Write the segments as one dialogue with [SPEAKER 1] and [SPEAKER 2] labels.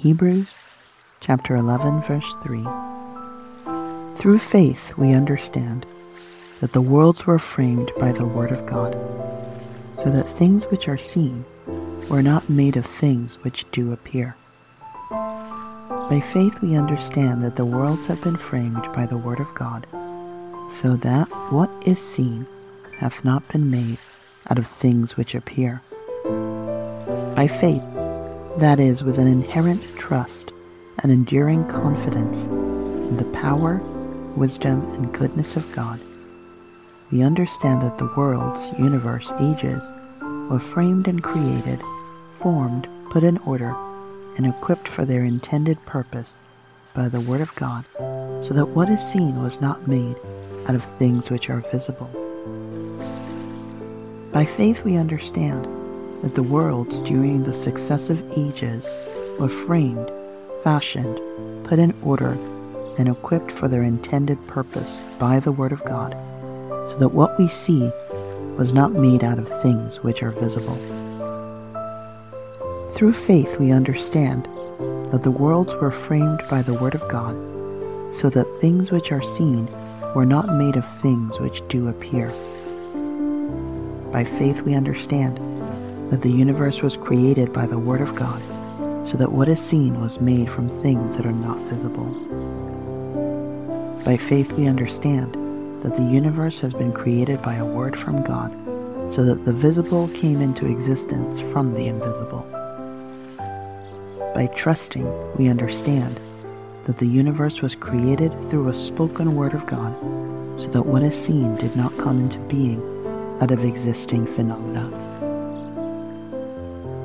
[SPEAKER 1] Hebrews chapter 11 verse 3 Through faith we understand that the worlds were framed by the word of God so that things which are seen were not made of things which do appear. By faith we understand that the worlds have been framed by the word of God so that what is seen hath not been made out of things which appear. By faith that is, with an inherent trust and enduring confidence in the power, wisdom, and goodness of God, we understand that the worlds, universe, ages were framed and created, formed, put in order, and equipped for their intended purpose by the Word of God, so that what is seen was not made out of things which are visible. By faith we understand that the worlds during the successive ages were framed, fashioned, put in order, and equipped for their intended purpose by the Word of God, so that what we see was not made out of things which are visible. Through faith we understand that the worlds were framed by the Word of God, so that things which are seen were not made of things which do appear. By faith we understand that the universe was created by the Word of God, so that what is seen was made from things that are not visible. By faith we understand that the universe has been created by a word from God, so that the visible came into existence from the invisible. By trusting, we understand that the universe was created through a spoken word of God, so that what is seen did not come into being out of existing phenomena.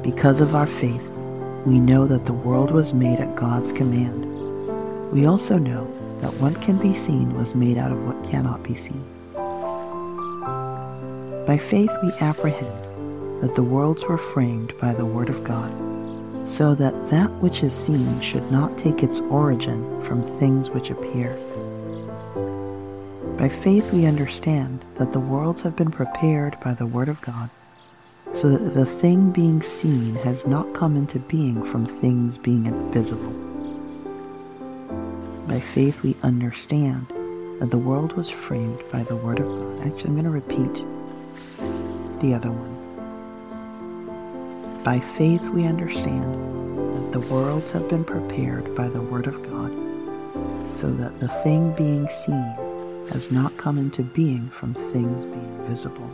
[SPEAKER 1] Because of our faith, we know that the world was made at God's command. We also know that what can be seen was made out of what cannot be seen. By faith, we apprehend that the worlds were framed by the Word of God, so that that which is seen should not take its origin from things which appear. By faith, we understand that the worlds have been prepared by the Word of God so that the thing being seen has not come into being from things being invisible. By faith, we understand that the world was framed by the Word of God. Actually, I'm going to repeat the other one. By faith, we understand that the worlds have been prepared by the Word of God, so that the thing being seen has not come into being from things being visible.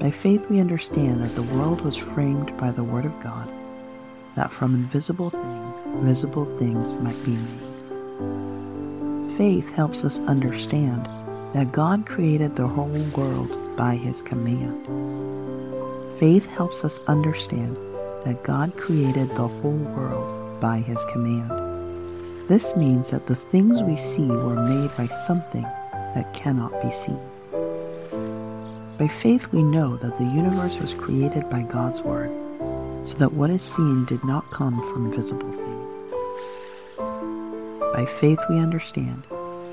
[SPEAKER 1] By faith we understand that the world was framed by the Word of God, that from invisible things, visible things might be made. Faith helps us understand that God created the whole world by His command. Faith helps us understand that God created the whole world by His command. This means that the things we see were made by something that cannot be seen. By faith, we know that the universe was created by God's Word, so that what is seen did not come from visible things. By faith, we understand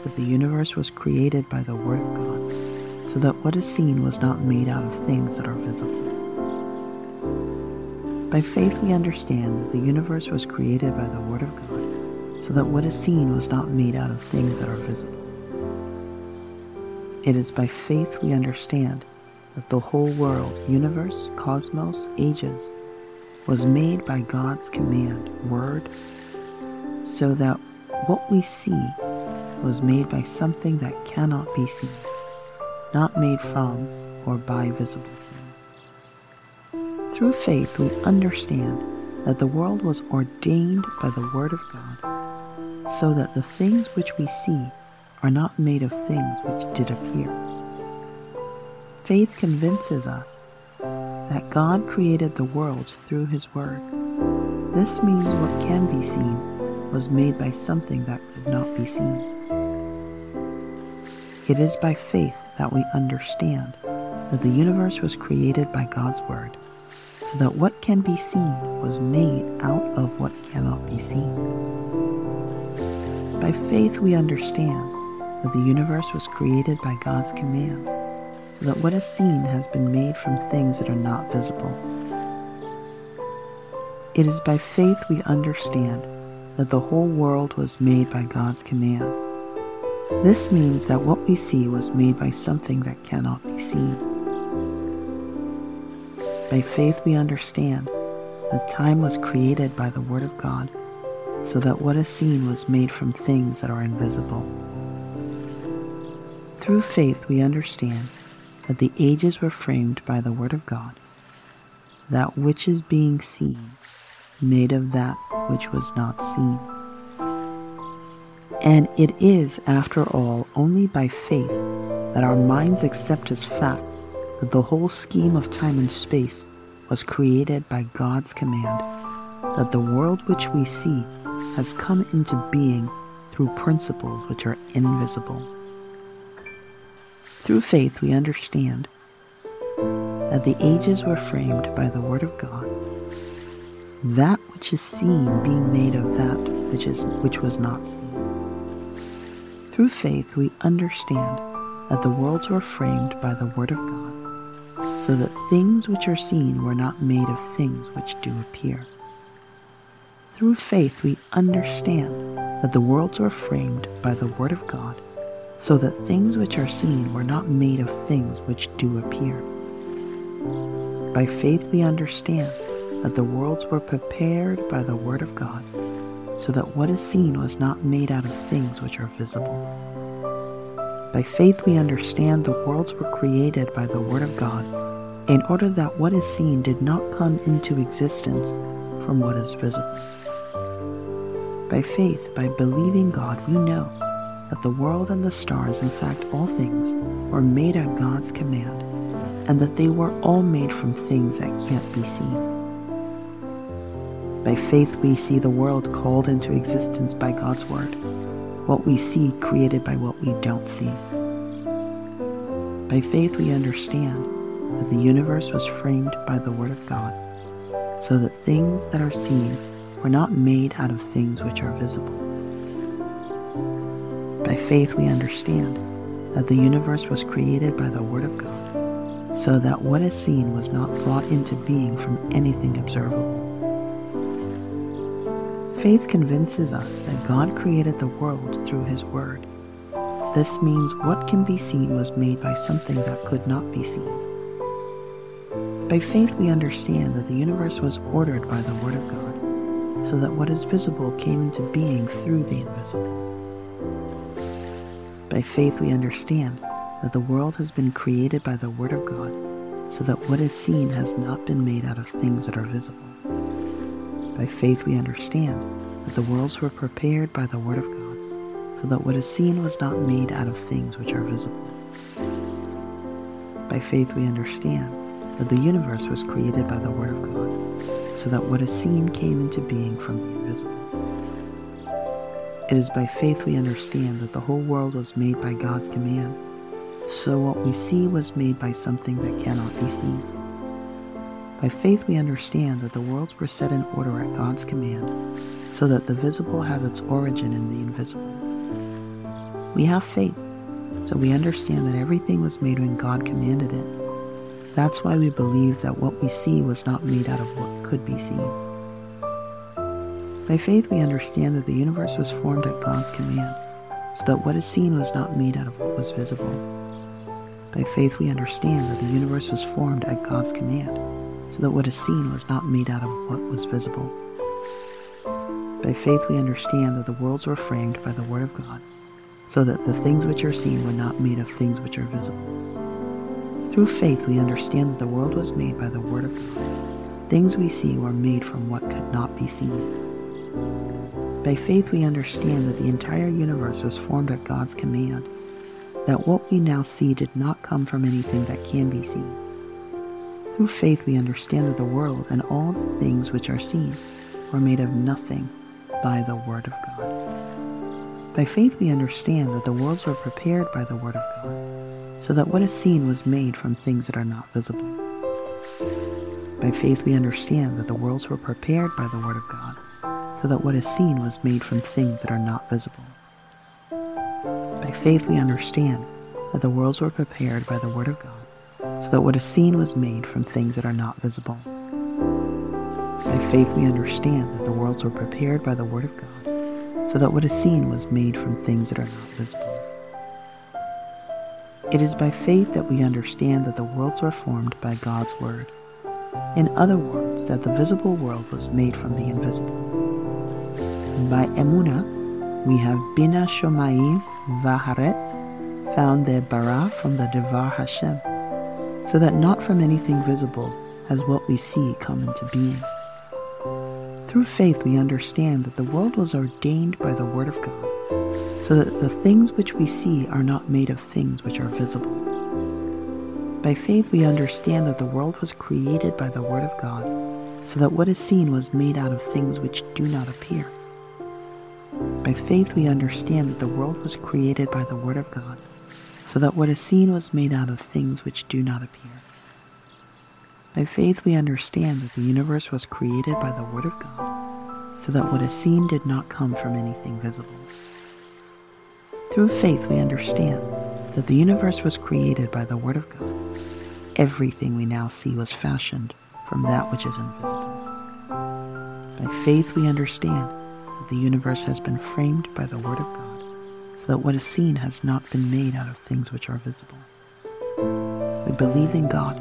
[SPEAKER 1] that the universe was created by the Word of God, so that what is seen was not made out of things that are visible. By faith, we understand that the universe was created by the Word of God, so that what is seen was not made out of things that are visible. It is by faith we understand that the whole world, universe, cosmos, ages, was made by God's command, word, so that what we see was made by something that cannot be seen, not made from or by visible things. Through faith, we understand that the world was ordained by the Word of God, so that the things which we see are not made of things which did appear. Faith convinces us that God created the world through His Word. This means what can be seen was made by something that could not be seen. It is by faith that we understand that the universe was created by God's Word, so that what can be seen was made out of what cannot be seen. By faith, we understand that the universe was created by God's command that what is seen has been made from things that are not visible. It is by faith we understand that the whole world was made by God's command. This means that what we see was made by something that cannot be seen. By faith we understand that time was created by the Word of God, so that what is seen was made from things that are invisible. Through faith we understand that the ages were framed by the Word of God, that which is being seen made of that which was not seen. And it is, after all, only by faith that our minds accept as fact that the whole scheme of time and space was created by God's command, that the world which we see has come into being through principles which are invisible. Through faith, we understand that the ages were framed by the Word of God that which is seen being made of that which is which was not seen. Through faith we understand that the worlds were framed by the word of God, so that things which are seen were not made of things which do appear. Through faith we understand that the worlds were framed by the word of God, so that things which are seen were not made of things which do appear. By faith we understand that the worlds were prepared by the Word of God, so that what is seen was not made out of things which are visible. By faith, we understand the worlds were created by the Word of God, in order that what is seen did not come into existence from what is visible. By faith, by believing God, we know that the world and the stars, in fact, all things, were made at God's command, and that they were all made from things that can't be seen. By faith, we see the world called into existence by God's Word, what we see created by what we don't see. By faith, we understand that the universe was framed by the Word of God, so that things that are seen were not made out of things which are visible. By faith, we understand that the universe was created by the Word of God, so that what is seen was not brought into being from anything observable. Faith convinces us that God created the world through His Word. This means what can be seen was made by something that could not be seen. By faith, we understand that the universe was ordered by the Word of God, so that what is visible came into being through the invisible. By faith, we understand that the world has been created by the Word of God, so that what is seen has not been made out of things that are visible. By faith we understand that the worlds were prepared by the Word of God, so that what is seen was not made out of things which are visible. By faith we understand that the universe was created by the Word of God, so that what is seen came into being from the invisible. It is by faith we understand that the whole world was made by God's command, so what we see was made by something that cannot be seen. By faith, we understand that the worlds were set in order at God's command, so that the visible has its origin in the invisible. We have faith, so we understand that everything was made when God commanded it. That's why we believe that what we see was not made out of what could be seen. By faith, we understand that the universe was formed at God's command, so that what is seen was not made out of what was visible. By faith, we understand that the universe was formed at God's command so that what is seen was not made out of what was visible. By faith we understand that the worlds were framed by the Word of God, so that the things which are seen were not made of things which are visible. Through faith we understand that the world was made by the Word of God. Things we see were made from what could not be seen. By faith we understand that the entire universe was formed at God's command, that what we now see did not come from anything that can be seen. Through faith, we understand that the world and all the things which are seen were made of nothing by the Word of God. By faith, we understand that the worlds were prepared by the Word of God, so that what is seen was made from things that are not visible. By faith, we understand that the worlds were prepared by the Word of God, so that what is seen was made from things that are not visible. By faith, we understand that the worlds were prepared by the Word of God so that what is seen was made from things that are not visible. By faith we understand that the worlds were prepared by the Word of God, so that what is seen was made from things that are not visible. It is by faith that we understand that the worlds were formed by God's Word. In other words, that the visible world was made from the invisible. By Emuna, we have Bina Shomayim Vaharetz, found their bara from the Devar Hashem, so that not from anything visible has what we see come into being. Through faith, we understand that the world was ordained by the Word of God, so that the things which we see are not made of things which are visible. By faith, we understand that the world was created by the Word of God, so that what is seen was made out of things which do not appear. By faith, we understand that the world was created by the Word of God, so that what is seen was made out of things which do not appear. By faith, we understand that the universe was created by the Word of God, so that what is seen did not come from anything visible. Through faith, we understand that the universe was created by the Word of God. Everything we now see was fashioned from that which is invisible. By faith, we understand that the universe has been framed by the Word of God, so that what is seen has not been made out of things which are visible. We believe in God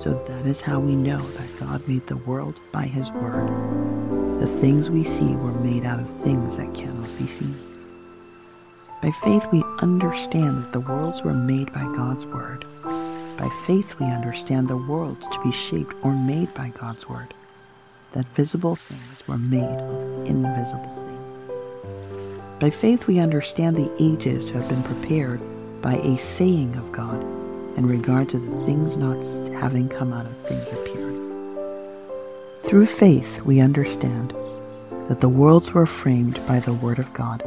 [SPEAKER 1] so that is how we know that God made the world by His Word. The things we see were made out of things that cannot be seen. By faith, we understand that the worlds were made by God's Word. By faith, we understand the worlds to be shaped or made by God's Word. That visible things were made of invisible things. By faith, we understand the ages to have been prepared by a saying of God in regard to the things not having come out of things appeared. Through faith, we understand that the worlds were framed by the Word of God,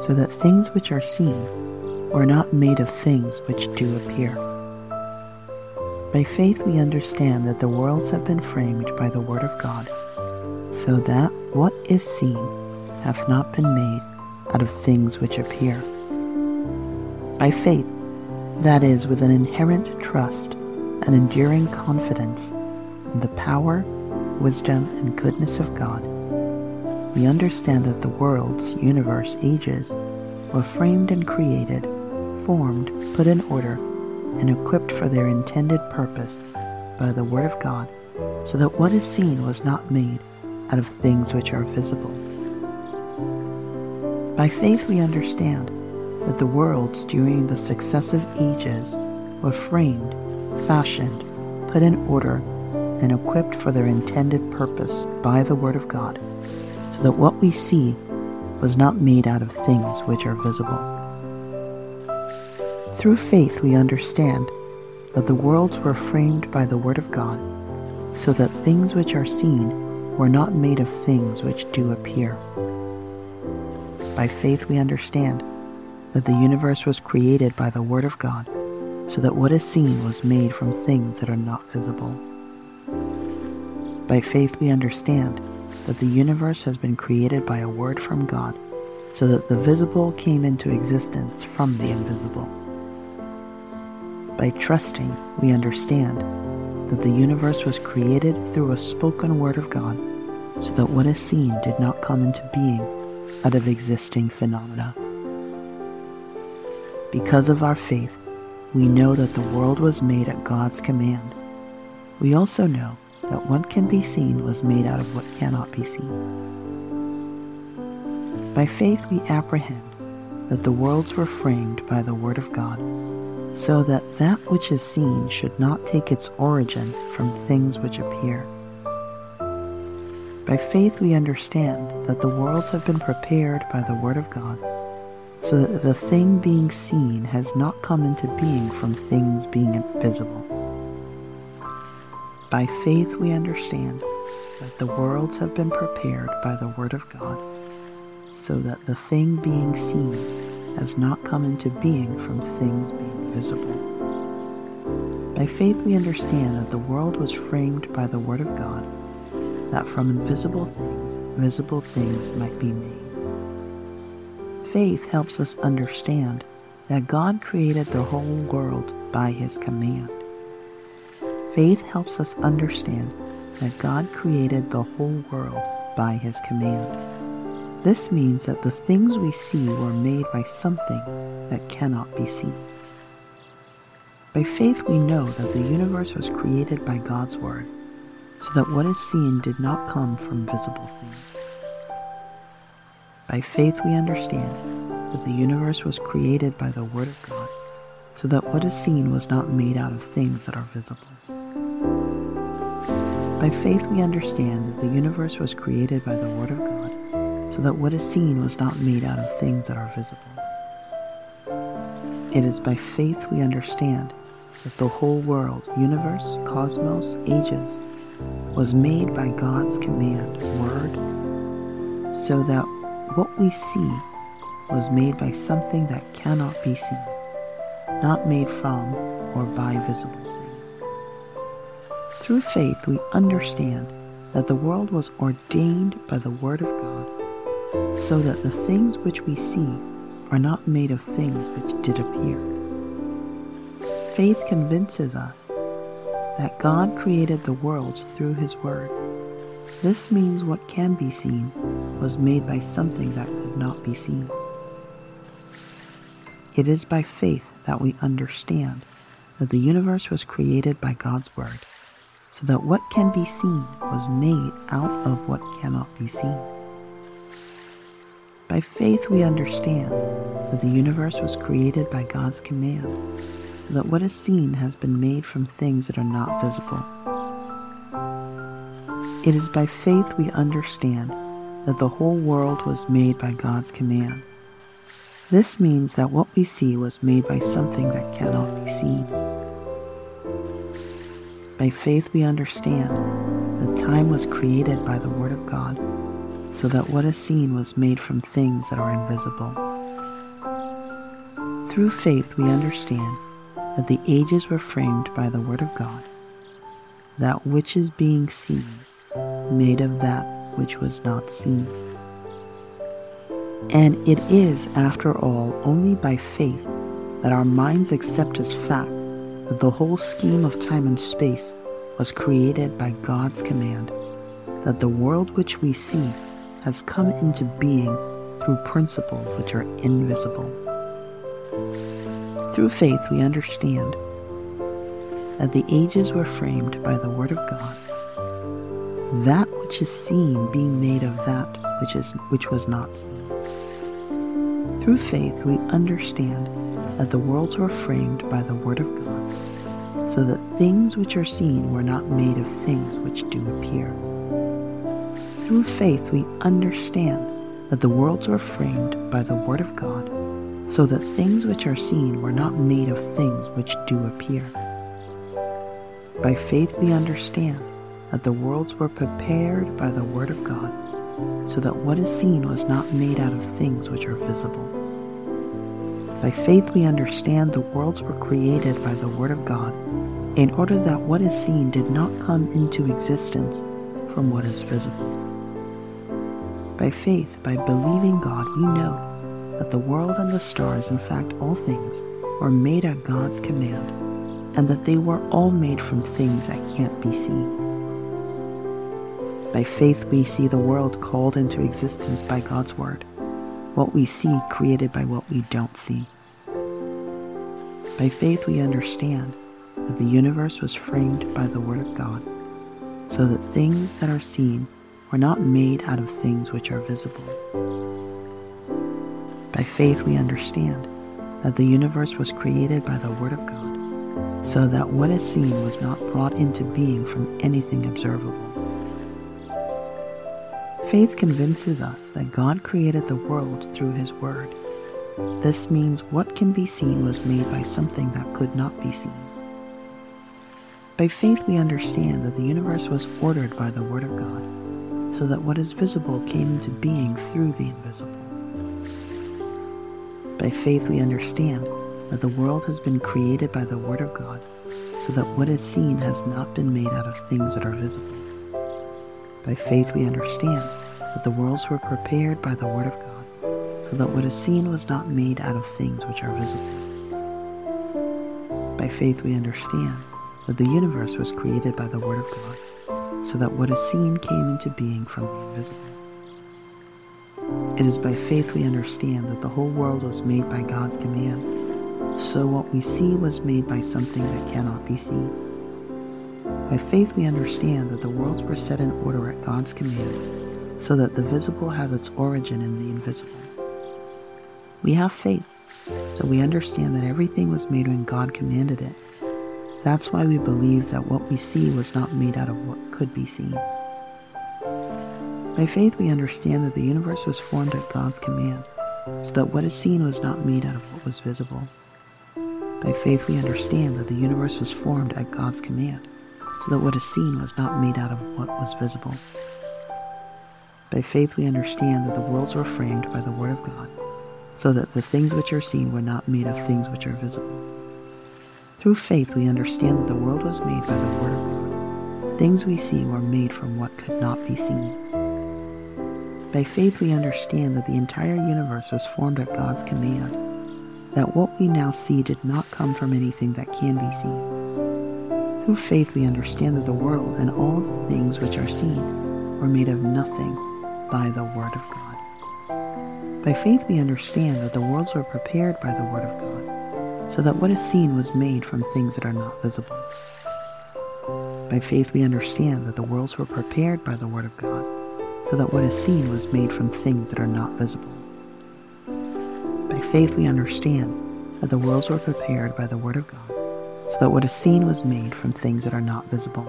[SPEAKER 1] so that things which are seen were not made of things which do appear. By faith, we understand that the worlds have been framed by the Word of God, so that what is seen hath not been made out of things which appear. By faith, that is, with an inherent trust and enduring confidence in the power, wisdom, and goodness of God, we understand that the worlds, universe, ages were framed and created, formed, put in order, and equipped for their intended purpose by the Word of God, so that what is seen was not made out of things which are visible. By faith we understand that the worlds during the successive ages were framed, fashioned, put in order, and equipped for their intended purpose by the Word of God, so that what we see was not made out of things which are visible. Through faith, we understand that the worlds were framed by the Word of God, so that things which are seen were not made of things which do appear. By faith, we understand that the universe was created by the Word of God, so that what is seen was made from things that are not visible. By faith, we understand that the universe has been created by a word from God, so that the visible came into existence from the invisible. By trusting, we understand that the universe was created through a spoken word of God, so that what is seen did not come into being out of existing phenomena. Because of our faith, we know that the world was made at God's command. We also know that what can be seen was made out of what cannot be seen. By faith, we apprehend that the worlds were framed by the Word of God, so that that which is seen should not take its origin from things which appear. By faith, we understand that the worlds have been prepared by the Word of God so that the thing being seen has not come into being from things being invisible. By faith, we understand that the worlds have been prepared by the Word of God, so that the thing being seen has not come into being from things being visible. By faith, we understand that the world was framed by the Word of God, that from invisible things, visible things might be made faith helps us understand that God created the whole world by His command. Faith helps us understand that God created the whole world by his command. This means that the things we see were made by something that cannot be seen. By faith, we know that the universe was created by God's Word, so that what is seen did not come from visible things. By faith, we understand that the universe was created by the Word of God, so that what is seen was not made out of things that are visible. By faith, we understand that the universe was created by the Word of God, so that what is seen was not made out of things that are visible. It is by faith we understand that the whole world, universe, cosmos, ages, was made by God's command, Word, so that what we see was made by something that cannot be seen, not made from or by visible things. Through faith, we understand that the world was ordained by the Word of God, so that the things which we see are not made of things which did appear. Faith convinces us that God created the world through His Word. This means what can be seen was made by something that could not be seen. It is by faith that we understand that the universe was created by God's Word, so that what can be seen was made out of what cannot be seen. By faith, we understand that the universe was created by God's command, that what is seen has been made from things that are not visible. It is by faith we understand that the whole world was made by God's command. This means that what we see was made by something that cannot be seen. By faith we understand that time was created by the Word of God, so that what is seen was made from things that are invisible. Through faith we understand that the ages were framed by the Word of God, that which is being seen made of that which was not seen. And it is, after all, only by faith that our minds accept as fact that the whole scheme of time and space was created by God's command, that the world which we see has come into being through principles which are invisible. Through faith, we understand that the ages were framed by the Word of God that which is seen being made of that which is which was not seen. Through faith we understand that the worlds were framed by the word of God, so that things which are seen were not made of things which do appear. Through faith we understand that the worlds were framed by the word of God, so that things which are seen were not made of things which do appear. By faith we understand that the worlds were prepared by the Word of God, so that what is seen was not made out of things which are visible. By faith we understand the worlds were created by the Word of God, in order that what is seen did not come into existence from what is visible. By faith, by believing God, we know that the world and the stars, in fact all things, were made at God's command, and that they were all made from things that can't be seen. By faith, we see the world called into existence by God's Word, what we see created by what we don't see. By faith, we understand that the universe was framed by the Word of God, so that things that are seen were not made out of things which are visible. By faith, we understand that the universe was created by the Word of God, so that what is seen was not brought into being from anything observable. Faith convinces us that God created the world through His Word. This means what can be seen was made by something that could not be seen. By faith, we understand that the universe was ordered by the Word of God, so that what is visible came into being through the invisible. By faith, we understand that the world has been created by the Word of God, so that what is seen has not been made out of things that are visible. By faith we understand that the worlds were prepared by the Word of God, so that what is seen was not made out of things which are visible. By faith we understand that the universe was created by the Word of God, so that what is seen came into being from the invisible. It is by faith we understand that the whole world was made by God's command, so what we see was made by something that cannot be seen. By faith we understand that the worlds were set in order at God's command, so that the visible has its origin in the invisible. We have faith, so we understand that everything was made when God commanded it. That's why we believe that what we see was not made out of what could be seen. By faith, we understand that the universe was formed at God's command, so that what is seen was not made out of what was visible. By faith, we understand that the universe was formed at God's command, so that what is seen was not made out of what was visible. By faith, we understand that the worlds were framed by the Word of God, so that the things which are seen were not made of things which are visible. Through faith, we understand that the world was made by the Word of God. Things we see were made from what could not be seen. By faith, we understand that the entire universe was formed at God's command, that what we now see did not come from anything that can be seen. Through faith, we understand that the world and all the things which are seen were made of nothing by the Word of God. By faith, we understand that the worlds were prepared by the Word of God, so that what is seen was made from things that are not visible. By faith, we understand that the worlds were prepared by the Word of God so that what is seen was made from things that are not visible. By faith, we understand that the worlds were prepared by the Word of God, so that what is seen was made from things that are not visible.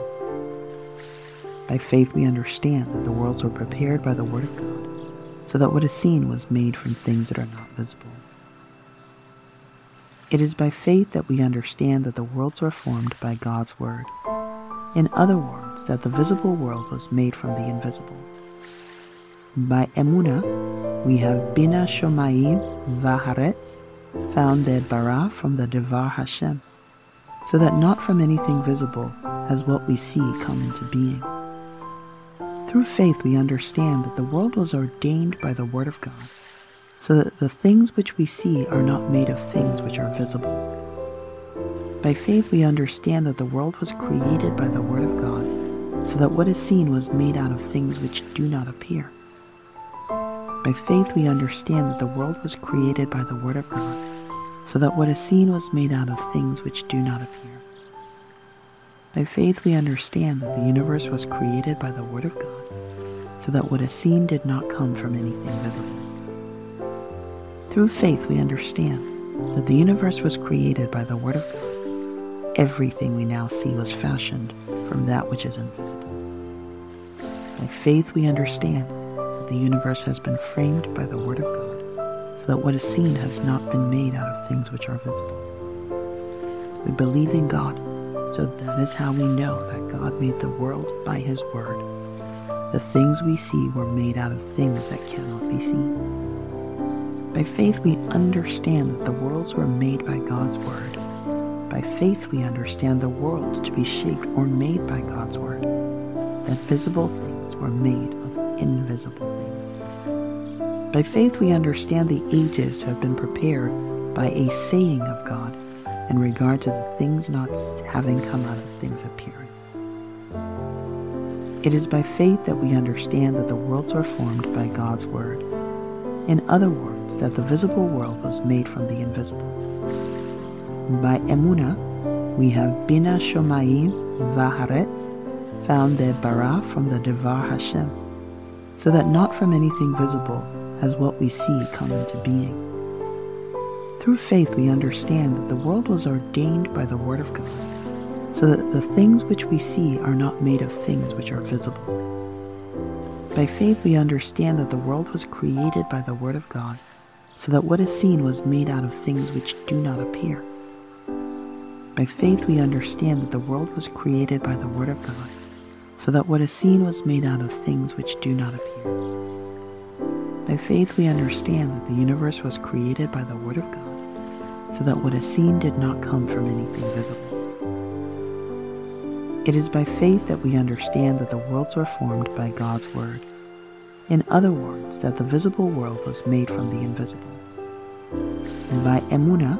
[SPEAKER 1] By faith, we understand that the worlds were prepared by the Word of God, so that what is seen was made from things that are not visible. It is by faith that we understand that the worlds were formed by God's Word. In other words, that the visible world was made from the invisible. By Emuna, we have Bina Shomayim Vaharetz, founded bara from the Devar Hashem, so that not from anything visible has what we see come into being. Through faith, we understand that the world was ordained by the Word of God, so that the things which we see are not made of things which are visible. By faith, we understand that the world was created by the Word of God, so that what is seen was made out of things which do not appear. By faith, we understand that the world was created by the Word of God, so that what is seen was made out of things which do not appear. By faith, we understand that the universe was created by the Word of God, so that what is seen did not come from anything visible. Through faith, we understand that the universe was created by the Word of God. Everything we now see was fashioned from that which is invisible. By faith, we understand the universe has been framed by the Word of God, so that what is seen has not been made out of things which are visible. We believe in God, so that is how we know that God made the world by His Word. The things we see were made out of things that cannot be seen. By faith, we understand that the worlds were made by God's Word. By faith, we understand the worlds to be shaped or made by God's Word, that visible things were made invisible things. By faith, we understand the ages to have been prepared by a saying of God in regard to the things not having come out of things appearing. It is by faith that we understand that the worlds are formed by God's Word. In other words, that the visible world was made from the invisible. By Emuna, we have Bina Shomayim Vaharetz, found the bara from the Devar Hashem so that not from anything visible has what we see come into being. Through faith, we understand that the world was ordained by the Word of God, so that the things which we see are not made of things which are visible. By faith, we understand that the world was created by the Word of God, so that what is seen was made out of things which do not appear. By faith, we understand that the world was created by the Word of God so that what is seen was made out of things which do not appear. By faith, we understand that the universe was created by the Word of God, so that what is seen did not come from anything visible. It is by faith that we understand that the worlds were formed by God's Word. In other words, that the visible world was made from the invisible. And by Emuna,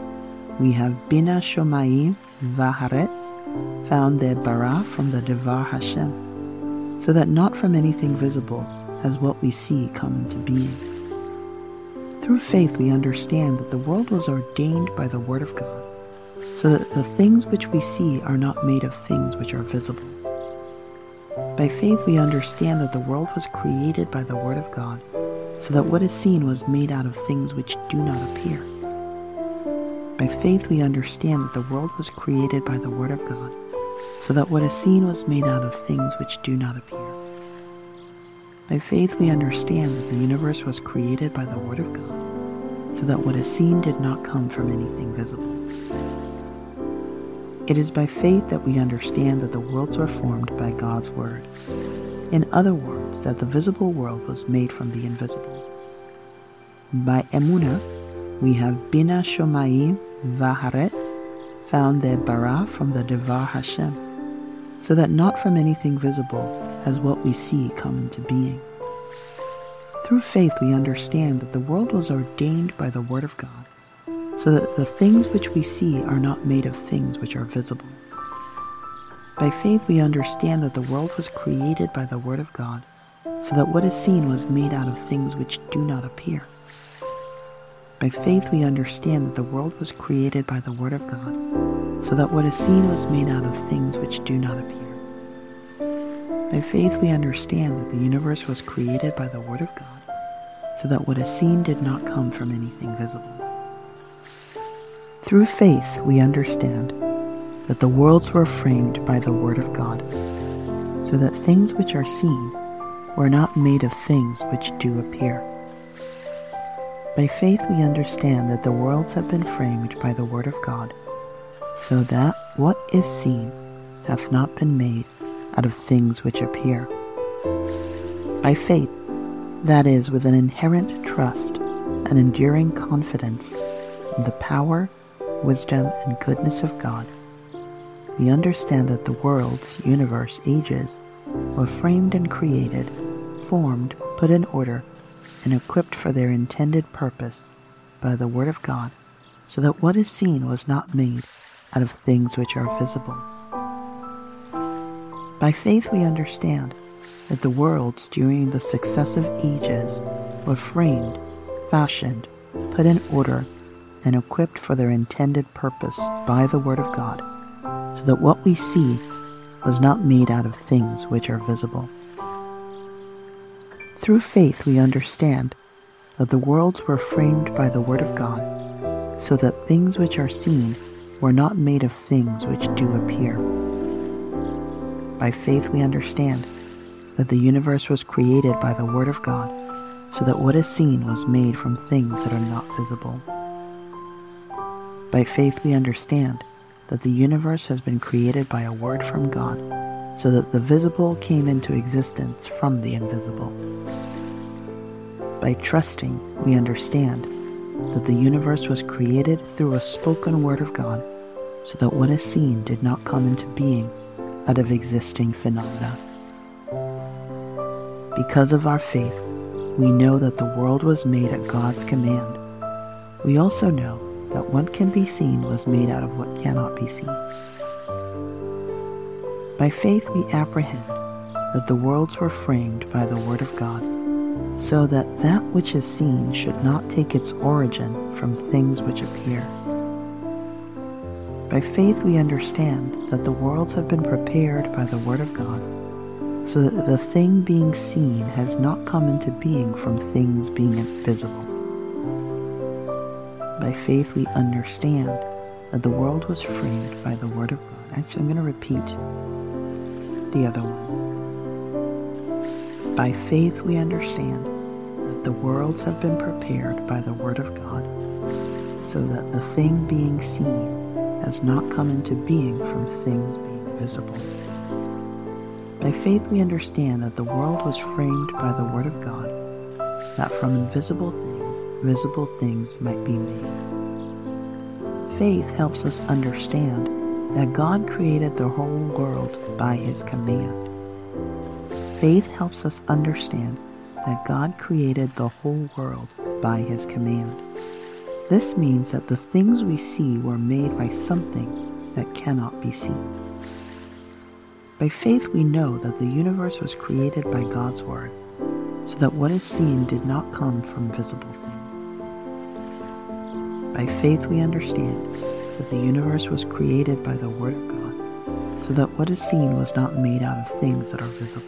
[SPEAKER 1] we have Bina Shomayim Vaharetz, found the bara from the Devar Hashem so that not from anything visible has what we see come into being. Through faith, we understand that the world was ordained by the Word of God, so that the things which we see are not made of things which are visible. By faith, we understand that the world was created by the Word of God, so that what is seen was made out of things which do not appear. By faith, we understand that the world was created by the Word of God, so that what is seen was made out of things which do not appear. By faith, we understand that the universe was created by the Word of God, so that what is seen did not come from anything visible. It is by faith that we understand that the worlds were formed by God's Word. In other words, that the visible world was made from the invisible. By Emuna, we have Bina Shomayim Vaharetz, found their bara from the Devar Hashem, so that not from anything visible has what we see come into being. Through faith, we understand that the world was ordained by the Word of God, so that the things which we see are not made of things which are visible. By faith, we understand that the world was created by the Word of God, so that what is seen was made out of things which do not appear. By faith, we understand that the world was created by the Word of God, so that what is seen was made out of things which do not appear. By faith, we understand that the universe was created by the Word of God, so that what is seen did not come from anything visible. Through faith, we understand that the worlds were framed by the Word of God, so that things which are seen were not made of things which do appear. By faith, we understand that the worlds have been framed by the Word of God, so that what is seen hath not been made out of things which appear. By faith, that is, with an inherent trust and enduring confidence in the power, wisdom, and goodness of God, we understand that the worlds, universe, ages were framed and created, formed, put in order, and equipped for their intended purpose by the Word of God, so that what is seen was not made out of things which are visible. By faith, we understand that the worlds during the successive ages were framed, fashioned, put in order, and equipped for their intended purpose by the Word of God, so that what we see was not made out of things which are visible. Through faith, we understand that the worlds were framed by the Word of God, so that things which are seen were not made of things which do appear. By faith, we understand that the universe was created by the Word of God, so that what is seen was made from things that are not visible. By faith, we understand that the universe has been created by a word from God, so that the visible came into existence from the invisible. By trusting, we understand that the universe was created through a spoken word of God, so that what is seen did not come into being out of existing phenomena. Because of our faith, we know that the world was made at God's command. We also know that what can be seen was made out of what cannot be seen. By faith, we apprehend that the worlds were framed by the Word of God, so that that which is seen should not take its origin from things which appear. By faith, we understand that the worlds have been prepared by the Word of God, so that the thing being seen has not come into being from things being invisible. By faith, we understand that the world was framed by the Word of God. Actually, I'm going to repeat the other one. By faith, we understand that the worlds have been prepared by the Word of God, so that the thing being seen has not come into being from things being visible. By faith, we understand that the world was framed by the Word of God, that from invisible things, visible things might be made. Faith helps us understand that God created the whole world by His command. Faith helps us understand that God created the whole world by His command. This means that the things we see were made by something that cannot be seen. By faith, we know that the universe was created by God's Word, so that what is seen did not come from visible things. By faith, we understand that the universe was created by the Word of God, so that what is seen was not made out of things that are visible.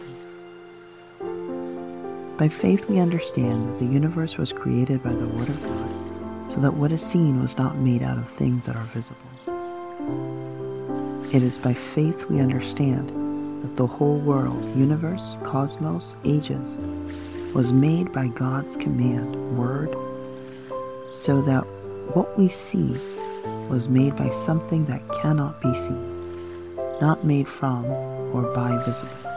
[SPEAKER 1] By faith, we understand that the universe was created by the Word of God, so that what is seen was not made out of things that are visible. It is by faith we understand that the whole world, universe, cosmos, ages, was made by God's command, word, so that what we see was made by something that cannot be seen, not made from or by visible.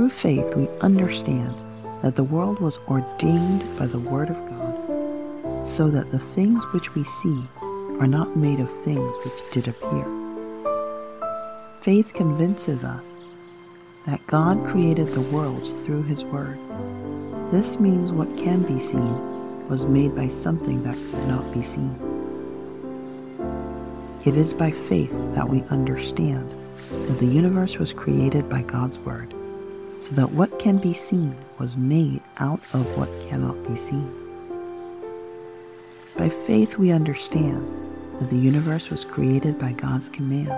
[SPEAKER 1] Through faith, we understand that the world was ordained by the Word of God, so that the things which we see are not made of things which did appear. Faith convinces us that God created the worlds through His Word. This means what can be seen was made by something that could not be seen. It is by faith that we understand that the universe was created by God's Word, so that what can be seen was made out of what cannot be seen. By faith, we understand that the universe was created by God's command,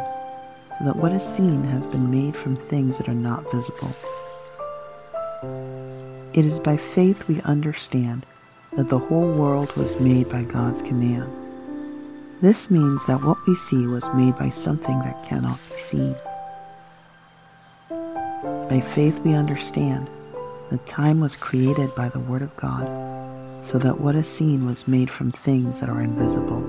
[SPEAKER 1] so that what is seen has been made from things that are not visible. It is by faith we understand that the whole world was made by God's command. This means that what we see was made by something that cannot be seen. By faith we understand that time was created by the Word of God, so that what is seen was made from things that are invisible.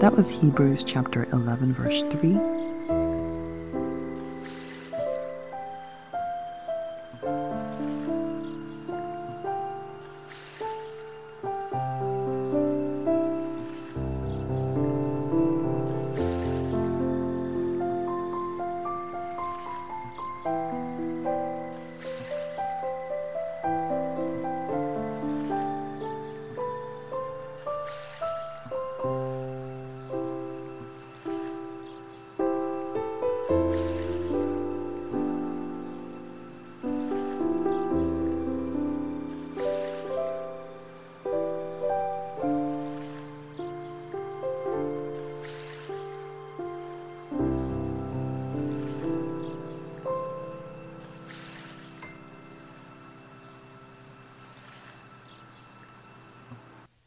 [SPEAKER 1] That was Hebrews chapter 11, verse 3